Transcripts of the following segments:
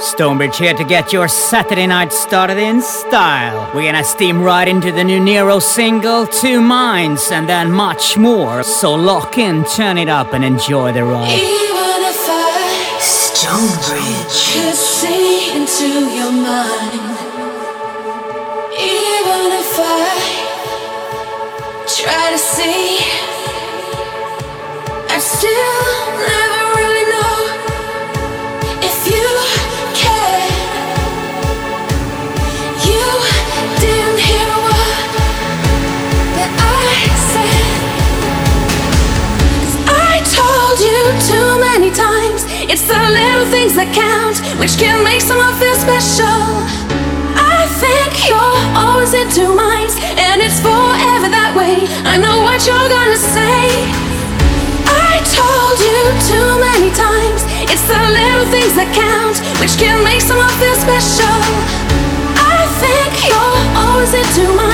Stonebridge here to get your Saturday night started in style. We're gonna steam right into the new Nero single, Two Minds, and then much more. So lock in, turn it up, and enjoy the ride. Even if I Stonebridge could see into your mind, even if I try to see, I still the little things that count, which can make someone feel special. I think you're always in two minds, and it's forever that way. I know what you're gonna say. I told you too many times. It's the little things that count, which can make someone feel special. I think you're always in two minds,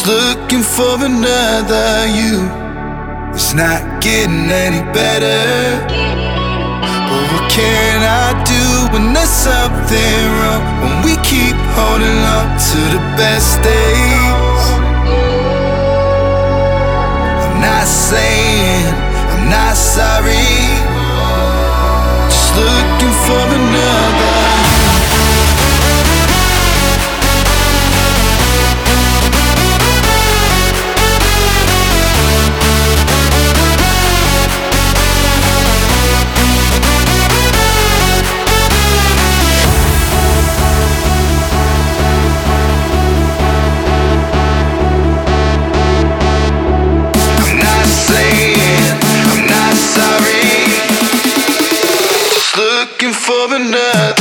just looking for another you. It's not getting any better. But what can I do when there's something wrong? When we keep holding on to the best days. I'm not saying I'm not sorry. Just looking for another. for the night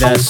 Yes.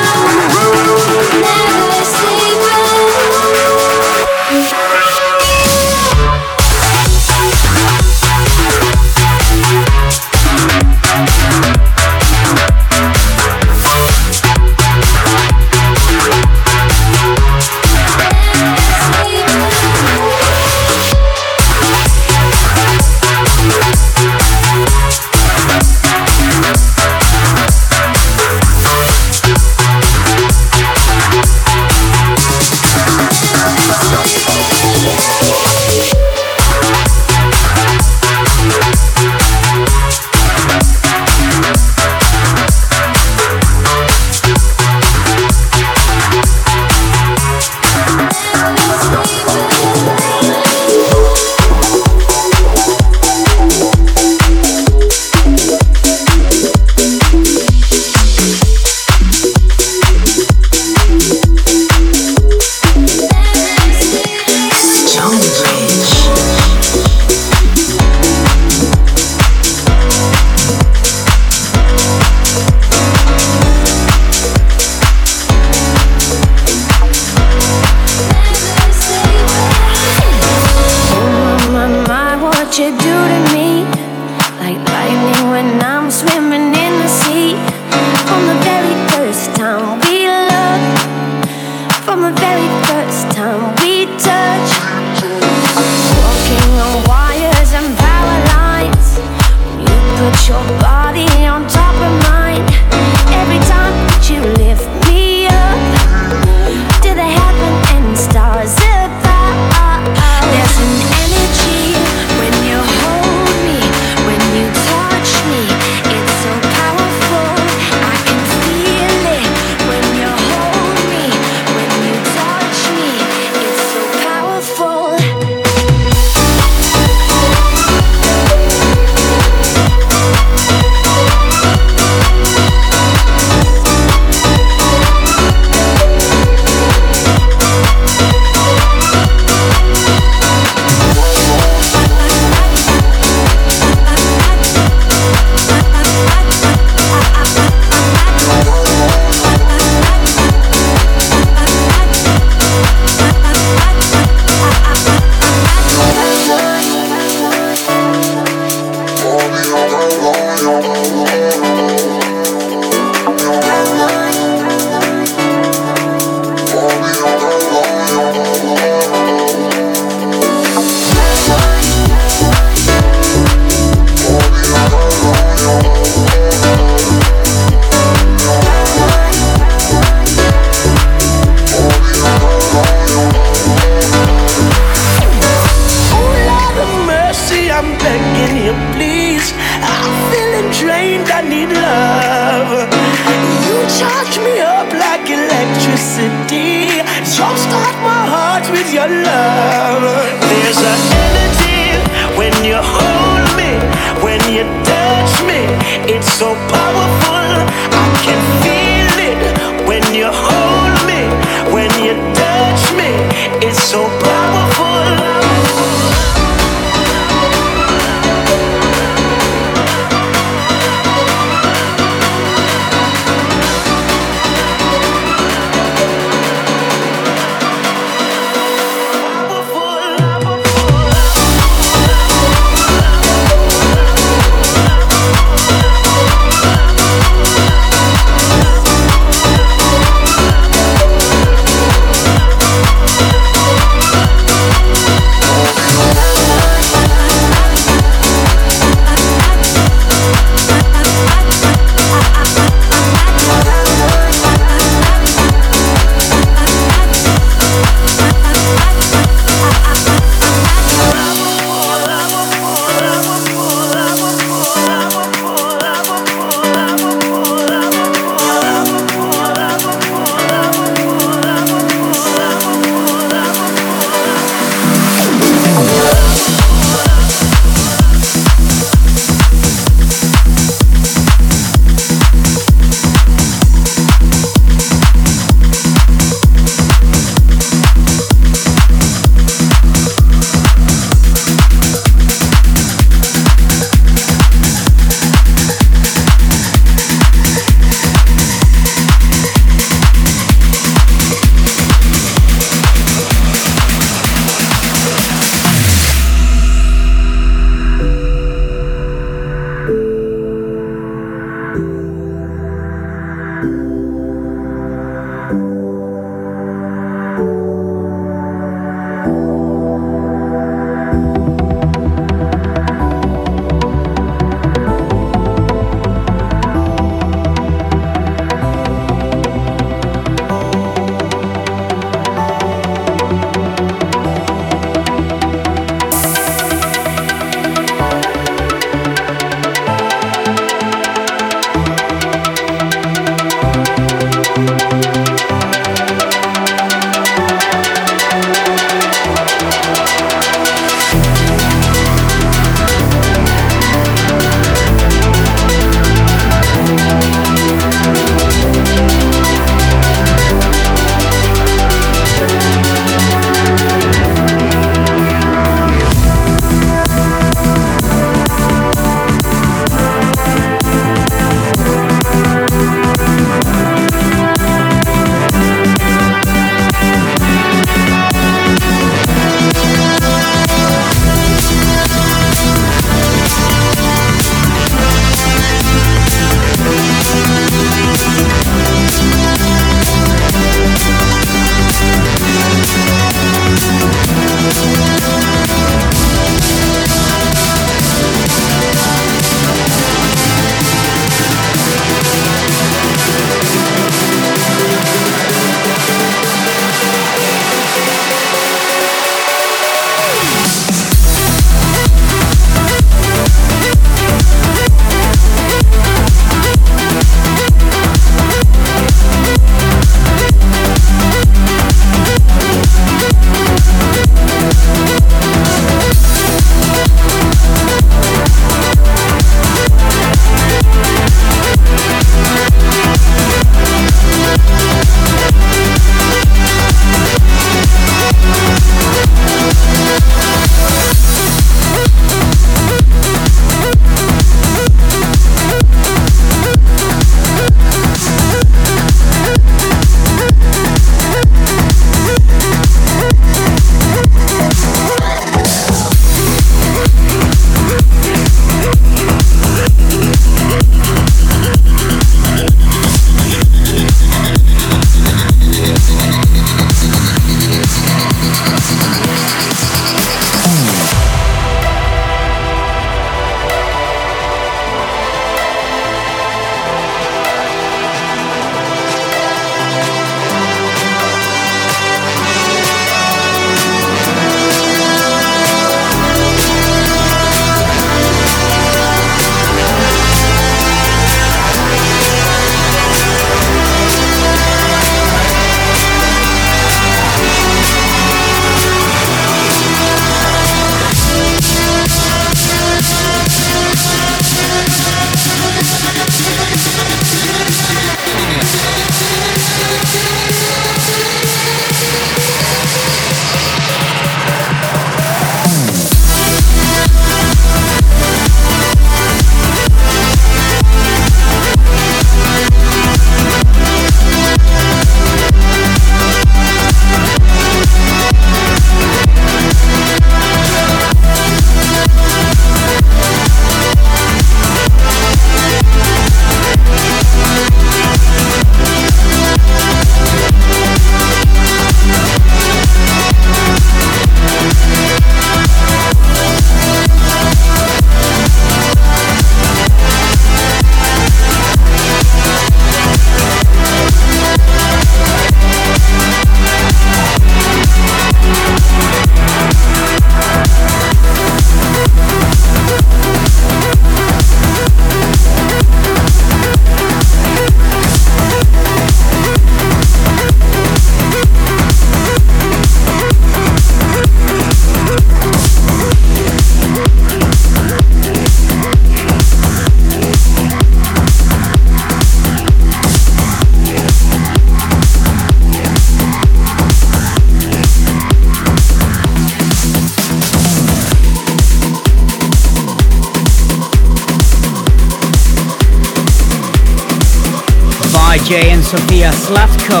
Sofia Slatko,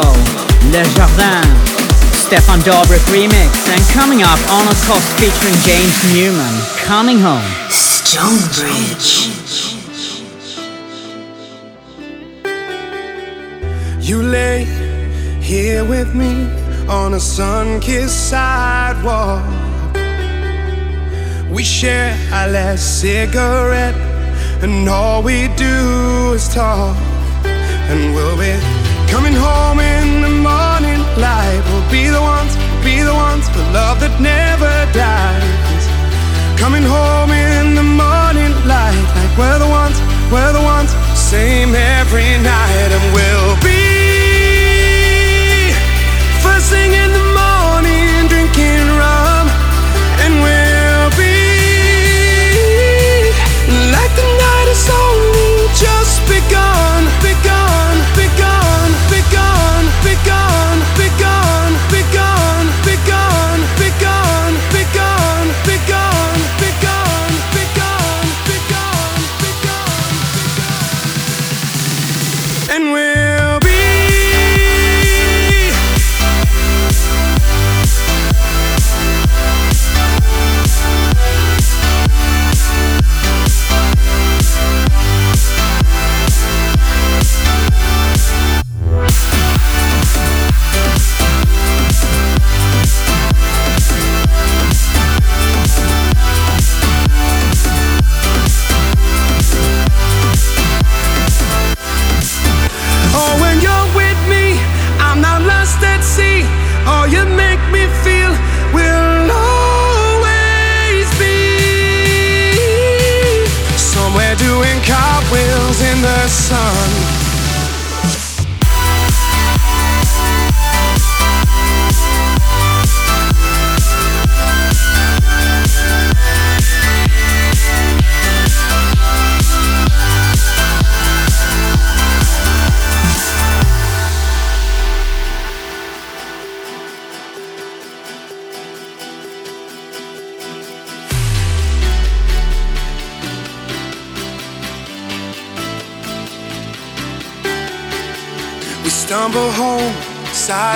Le Jardin, Stefan Dabruck remix, and coming up, Honor Cost featuring James Newman, Coming Home. Stonebridge. You lay here with me on a sun-kissed sidewalk. We share our last cigarette, and all we do is talk. And we'll be coming home in the morning light. We'll be the ones, we'll be the ones for love that never dies. Coming home in the morning light, like we're the ones, we're the ones, same every night, and we'll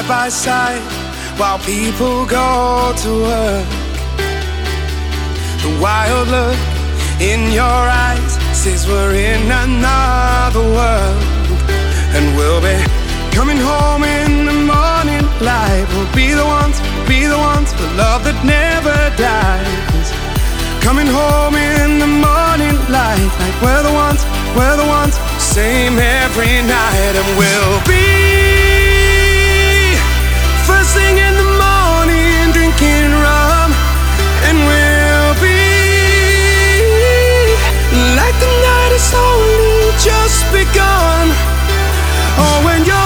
side by side while people go to work. The wild look in your eyes says we're in another world. And we'll be coming home in the morning light. We'll be the ones, we'll be the ones for love that never dies. Coming home in the morning light, like we're the ones, we're the ones, same every night, and we'll be just begun. Oh, when you're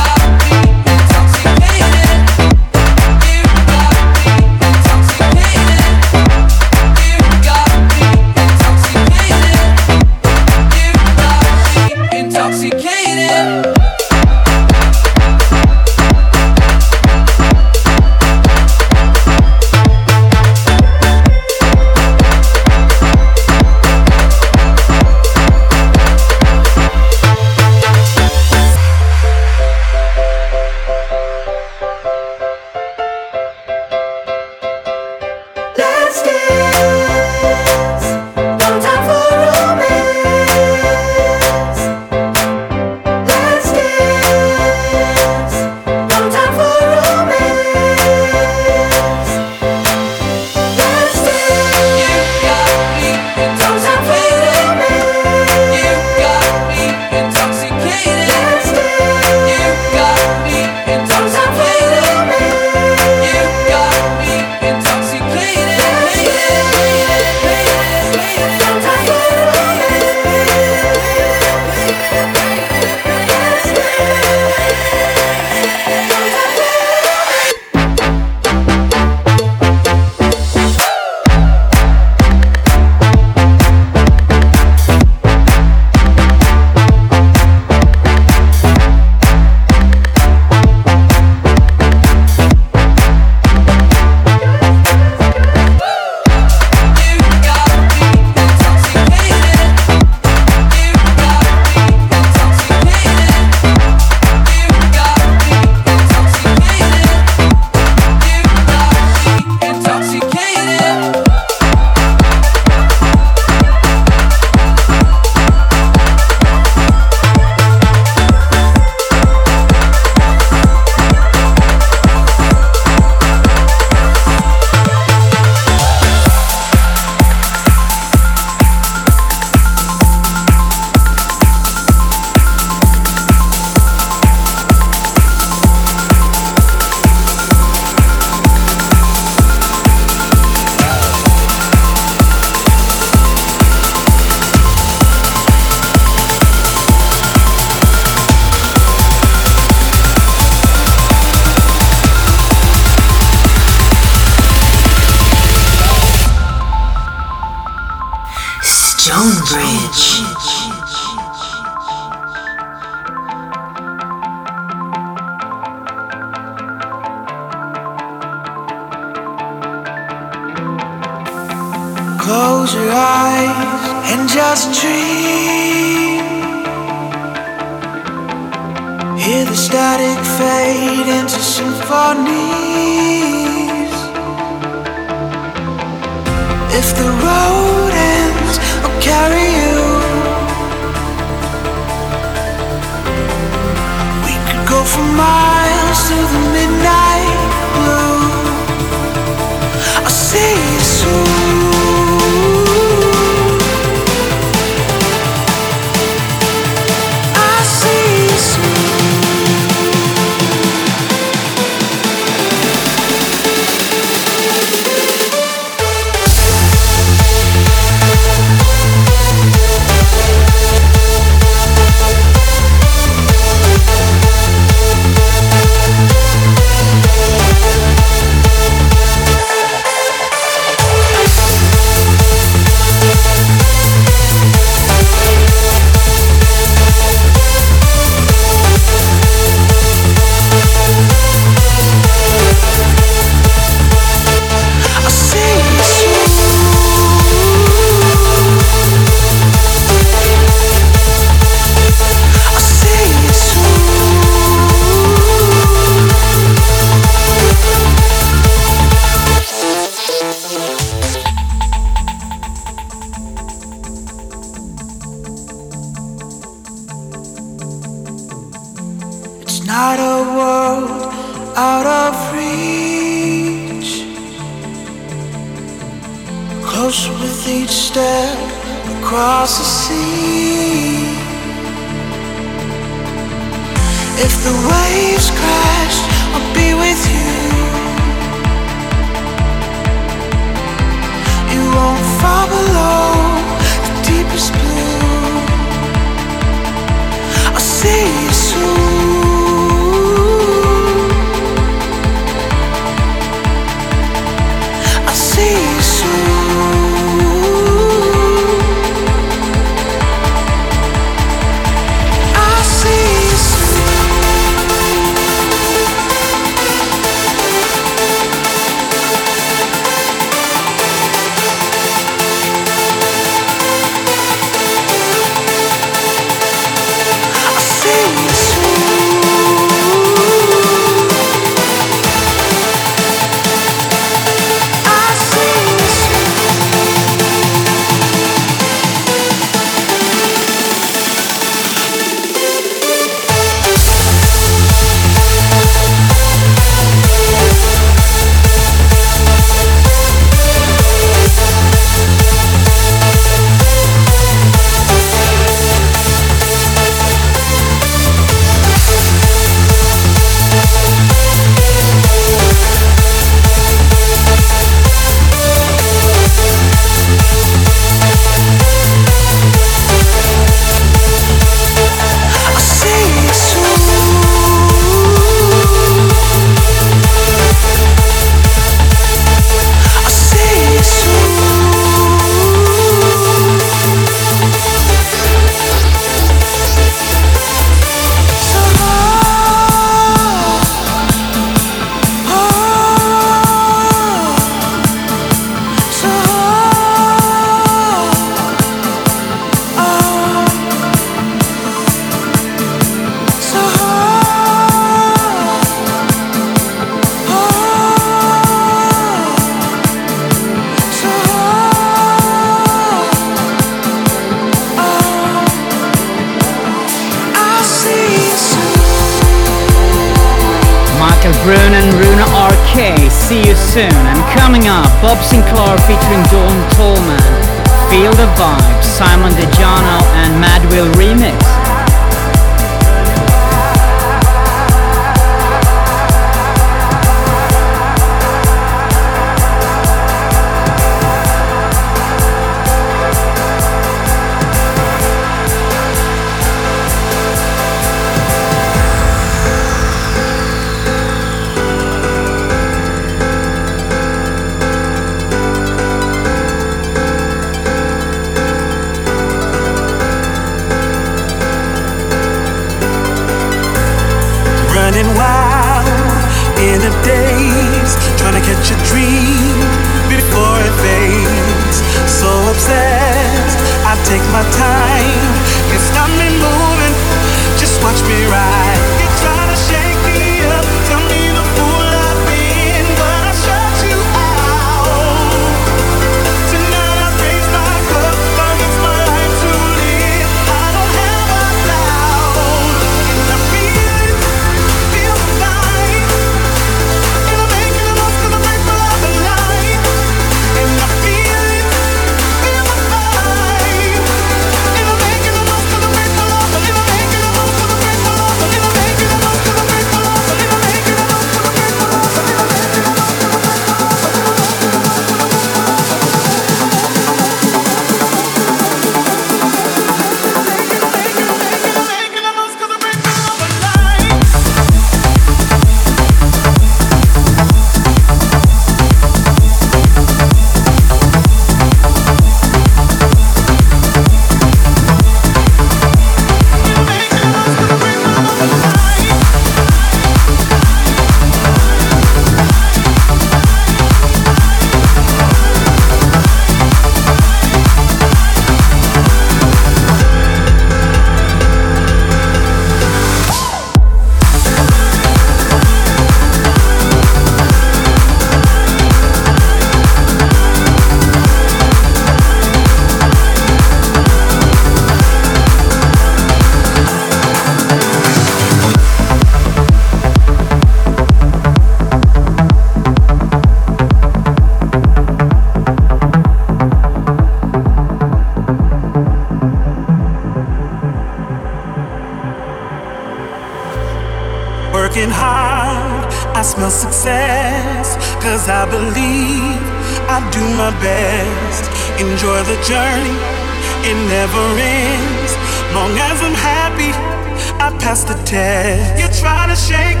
test. You try to shake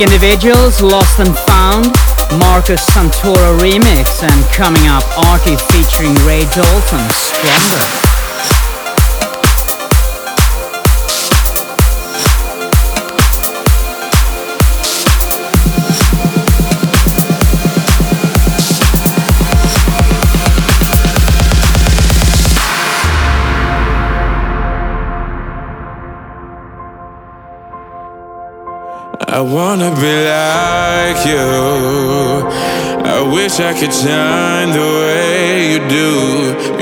Individuals, Lost and Found, Marcus Santoro remix, and coming up, Artie featuring Ray Dalton, Stronger. I wanna be like you. I wish I could shine the way you do.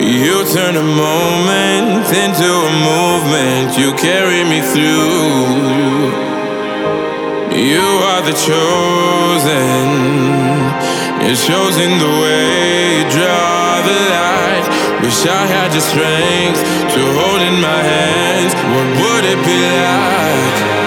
You turn a moment into a movement. You carry me through. You are the chosen. It shows in the way you draw the line. Wish I had the strength to hold in my hands. What would it be like?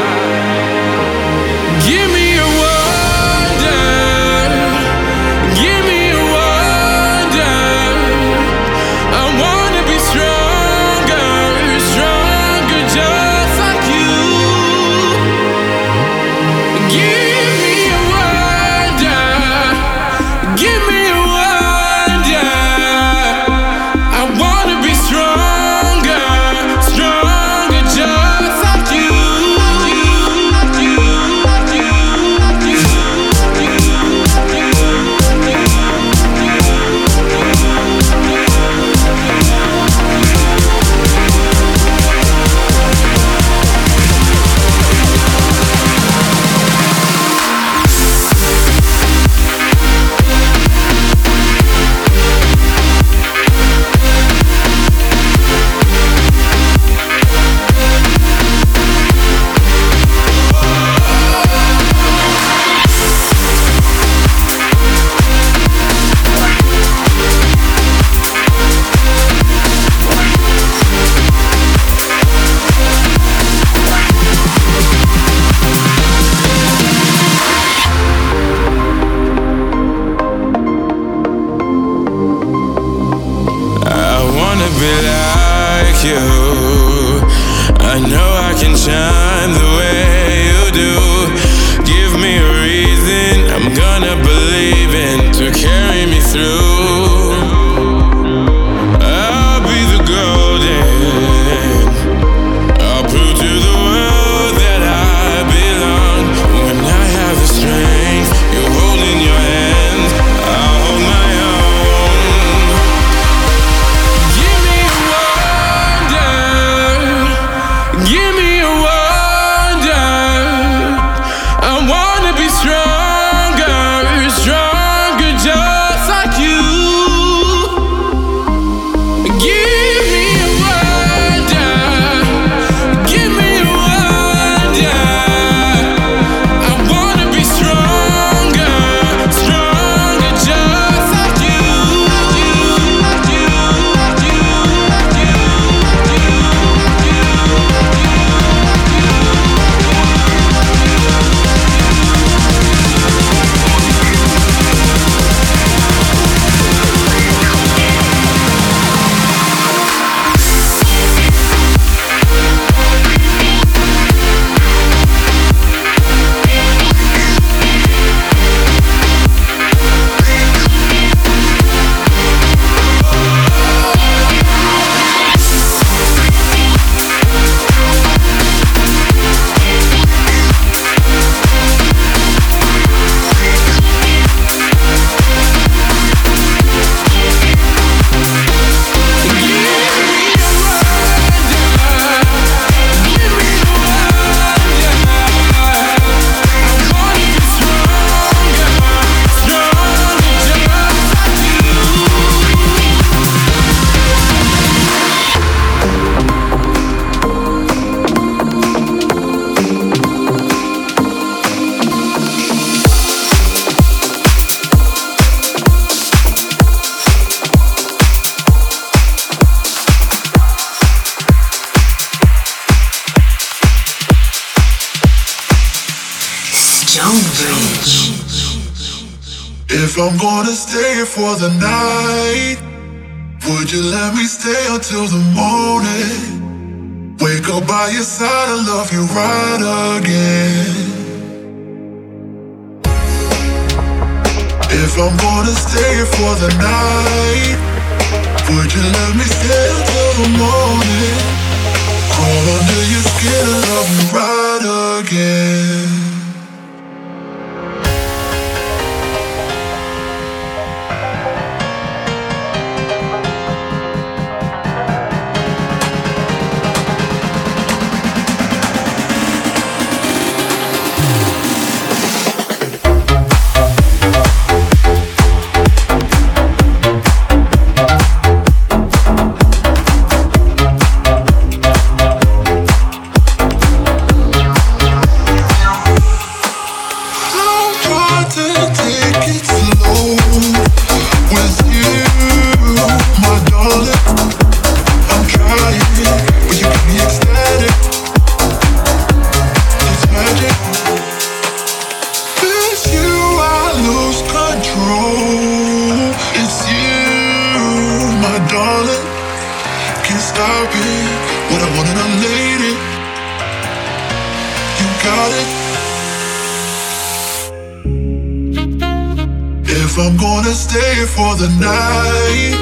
For the night.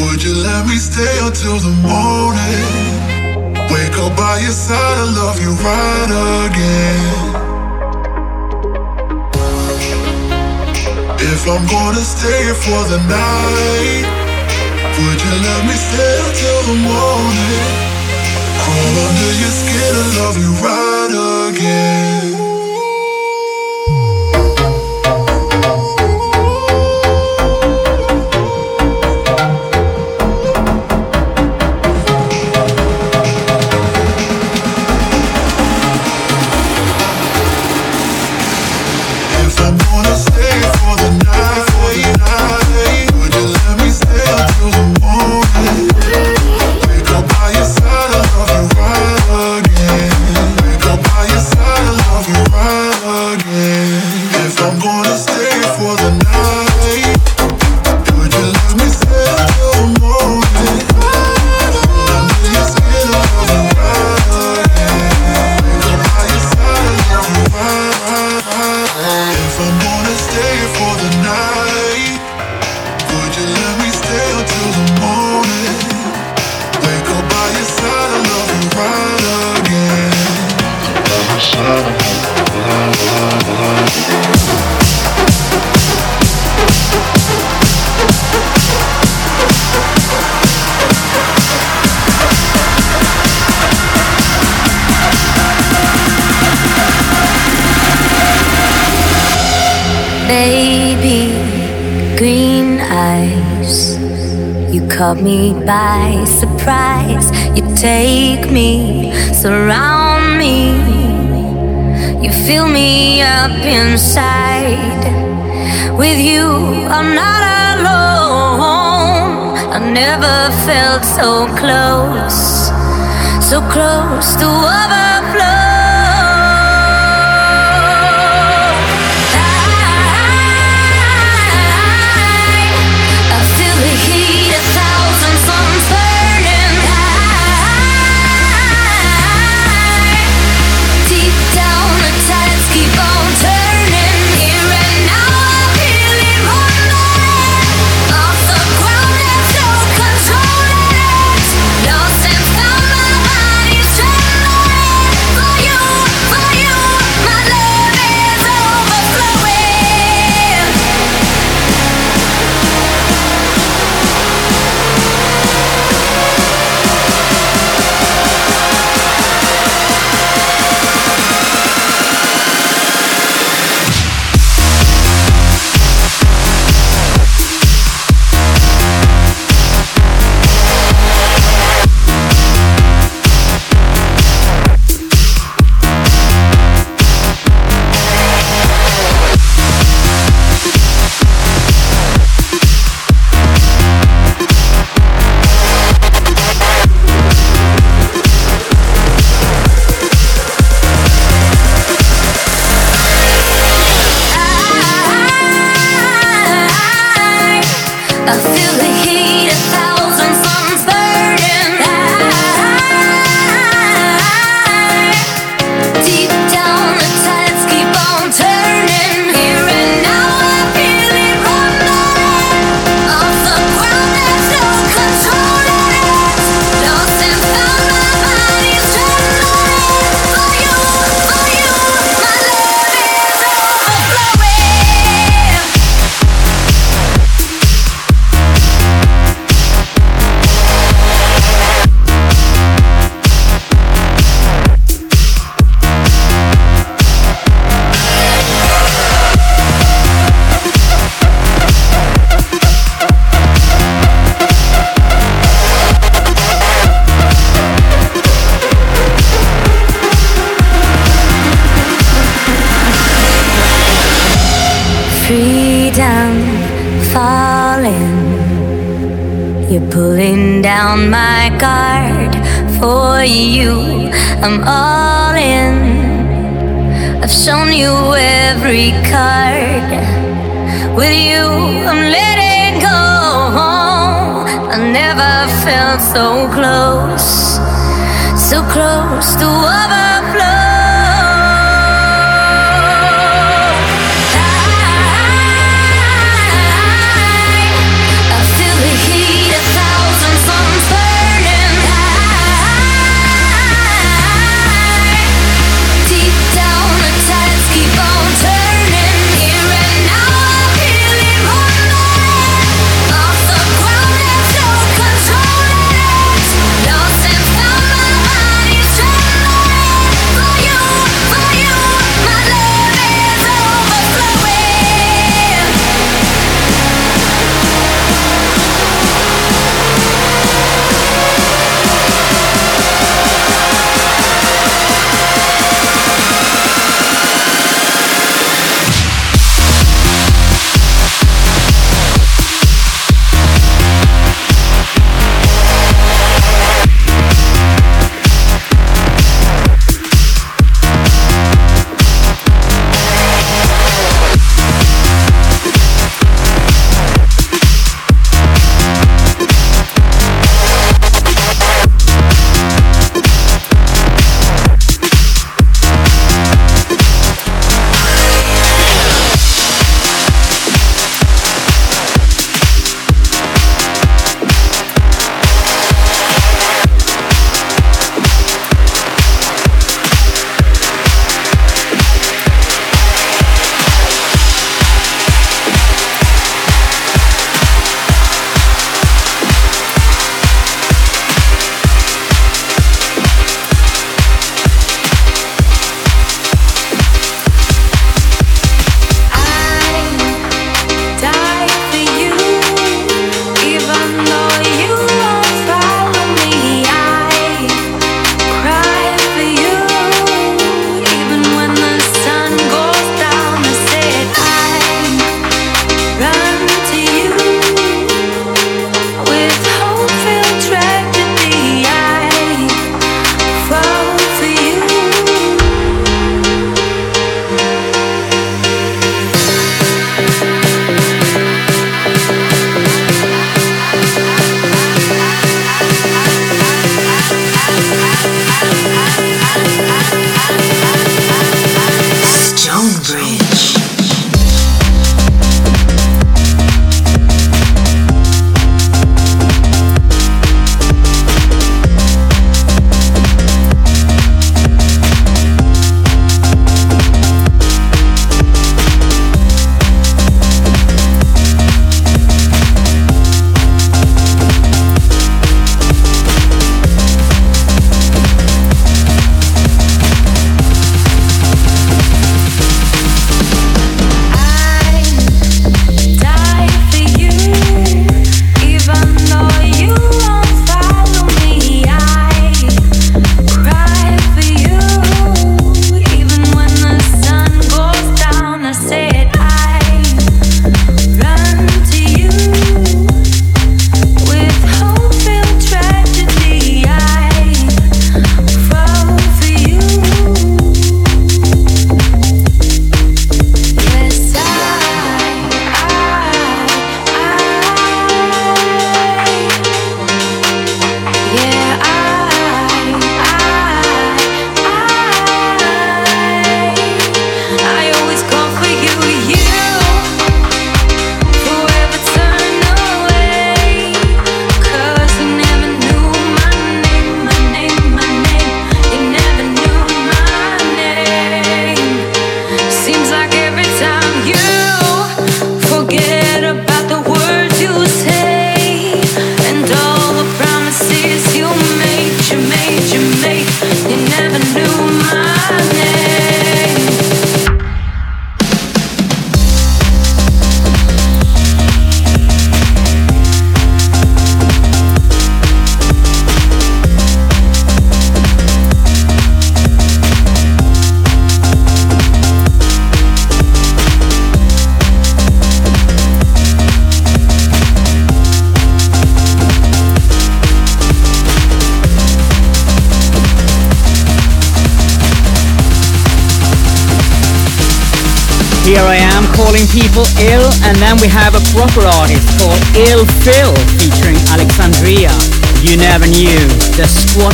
Would you let me stay until the morning? Wake up by your side, I love you right again. If I'm gonna stay for the night, would you let me stay until the morning? Crawl under your skin and love you right again.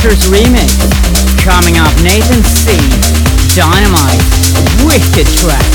Remix. Coming up, Nathan C. Dynamite. Wicked track.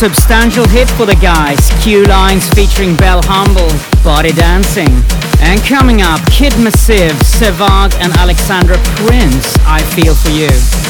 Substantial hit for the guys. Qulinez featuring Belle Humble, Body Dancing. And coming up, Kid Massive, Sevag and Alexandra Prince, I Feel For You.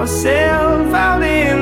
Myself out in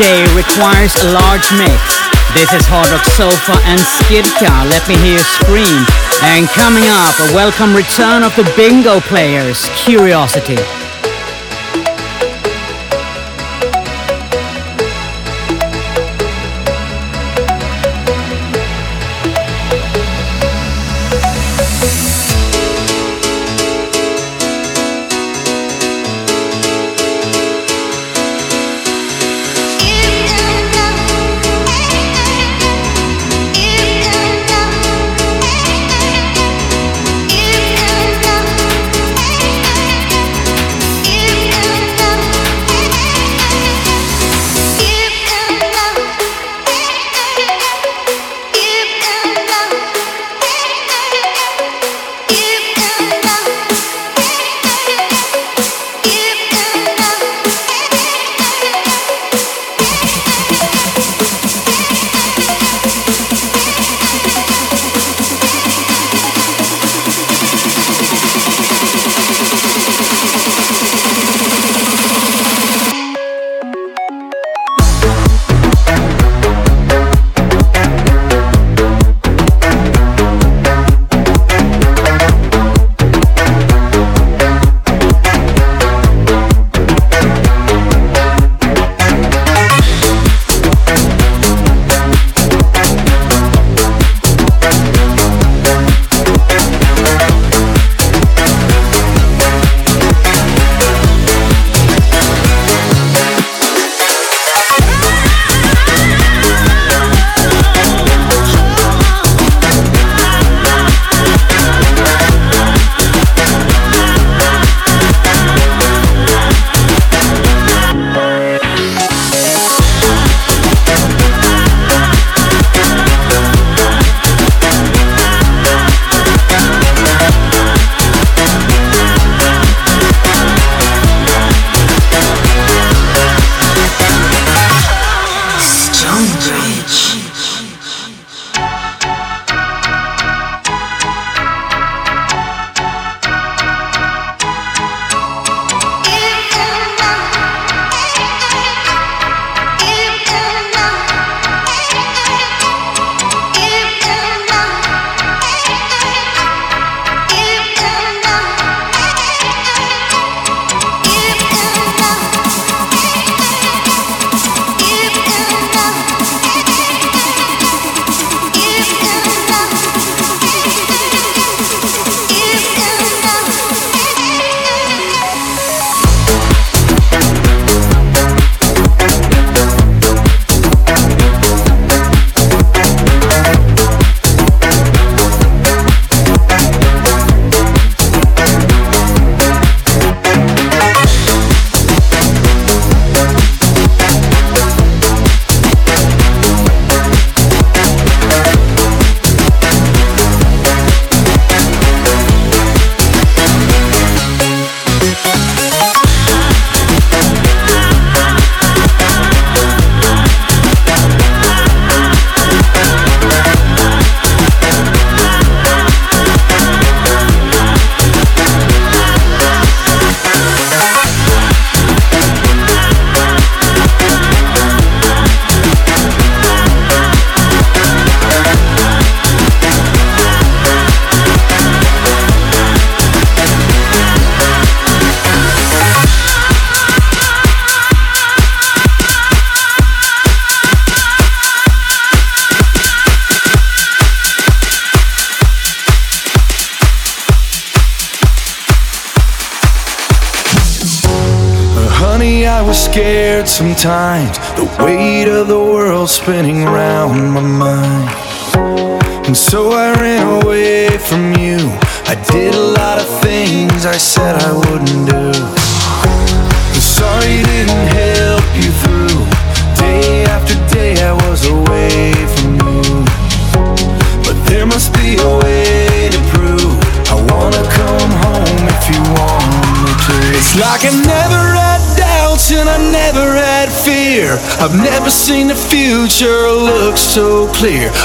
Requires a large mix. This is Hard Rock Sofa and Skidka, Let Me Hear You Scream. And coming up, a welcome return of the bingo players, Curiosity.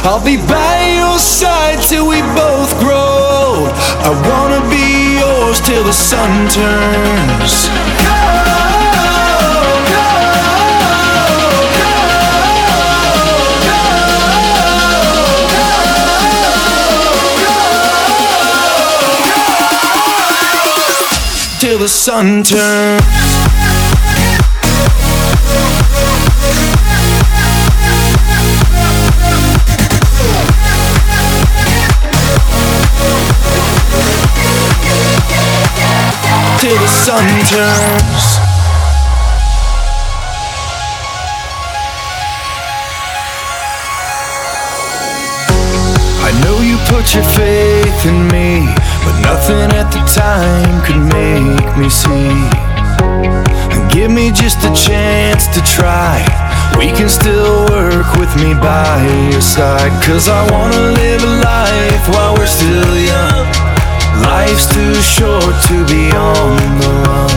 I'll be by your side till we both grow old. I wanna be yours till the sun turns. till the sun turns turns. I know you put your faith in me, but nothing at the time could make me see. Give me just a chance to try. We can still work with me by your side. Cause I wanna live a life while we're still young. Life's too short to be on the run.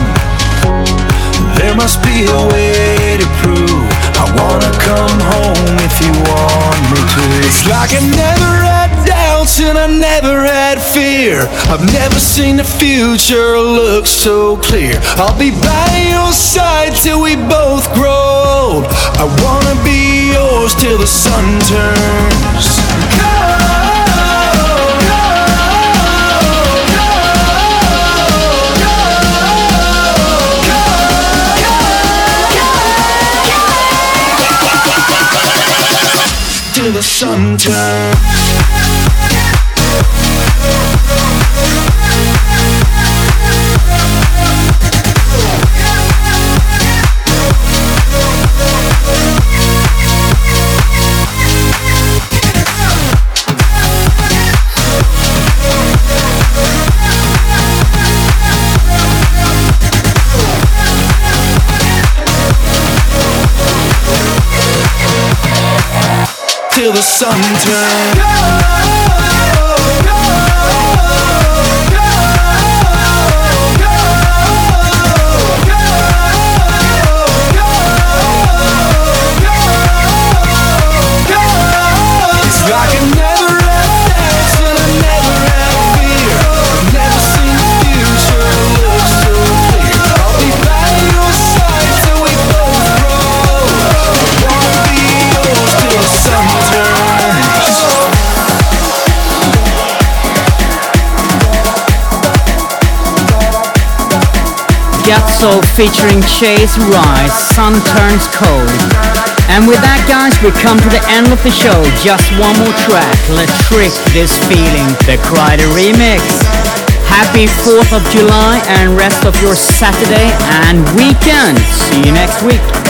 There must be a way to prove I wanna come home if you want me to. It's like I never had doubts and I never had fear. I've never seen the future look so clear. I'll be by your side till we both grow old. I wanna be yours till the sun turns. The sun till the sun turns. Gutso featuring Chase Rice, Sun Turns Cold. And with that guys, we come to the end of the show. Just one more track. Let's trick this feeling. The Crider remix. Happy 4th of July and rest of your Saturday and weekend. See you next week.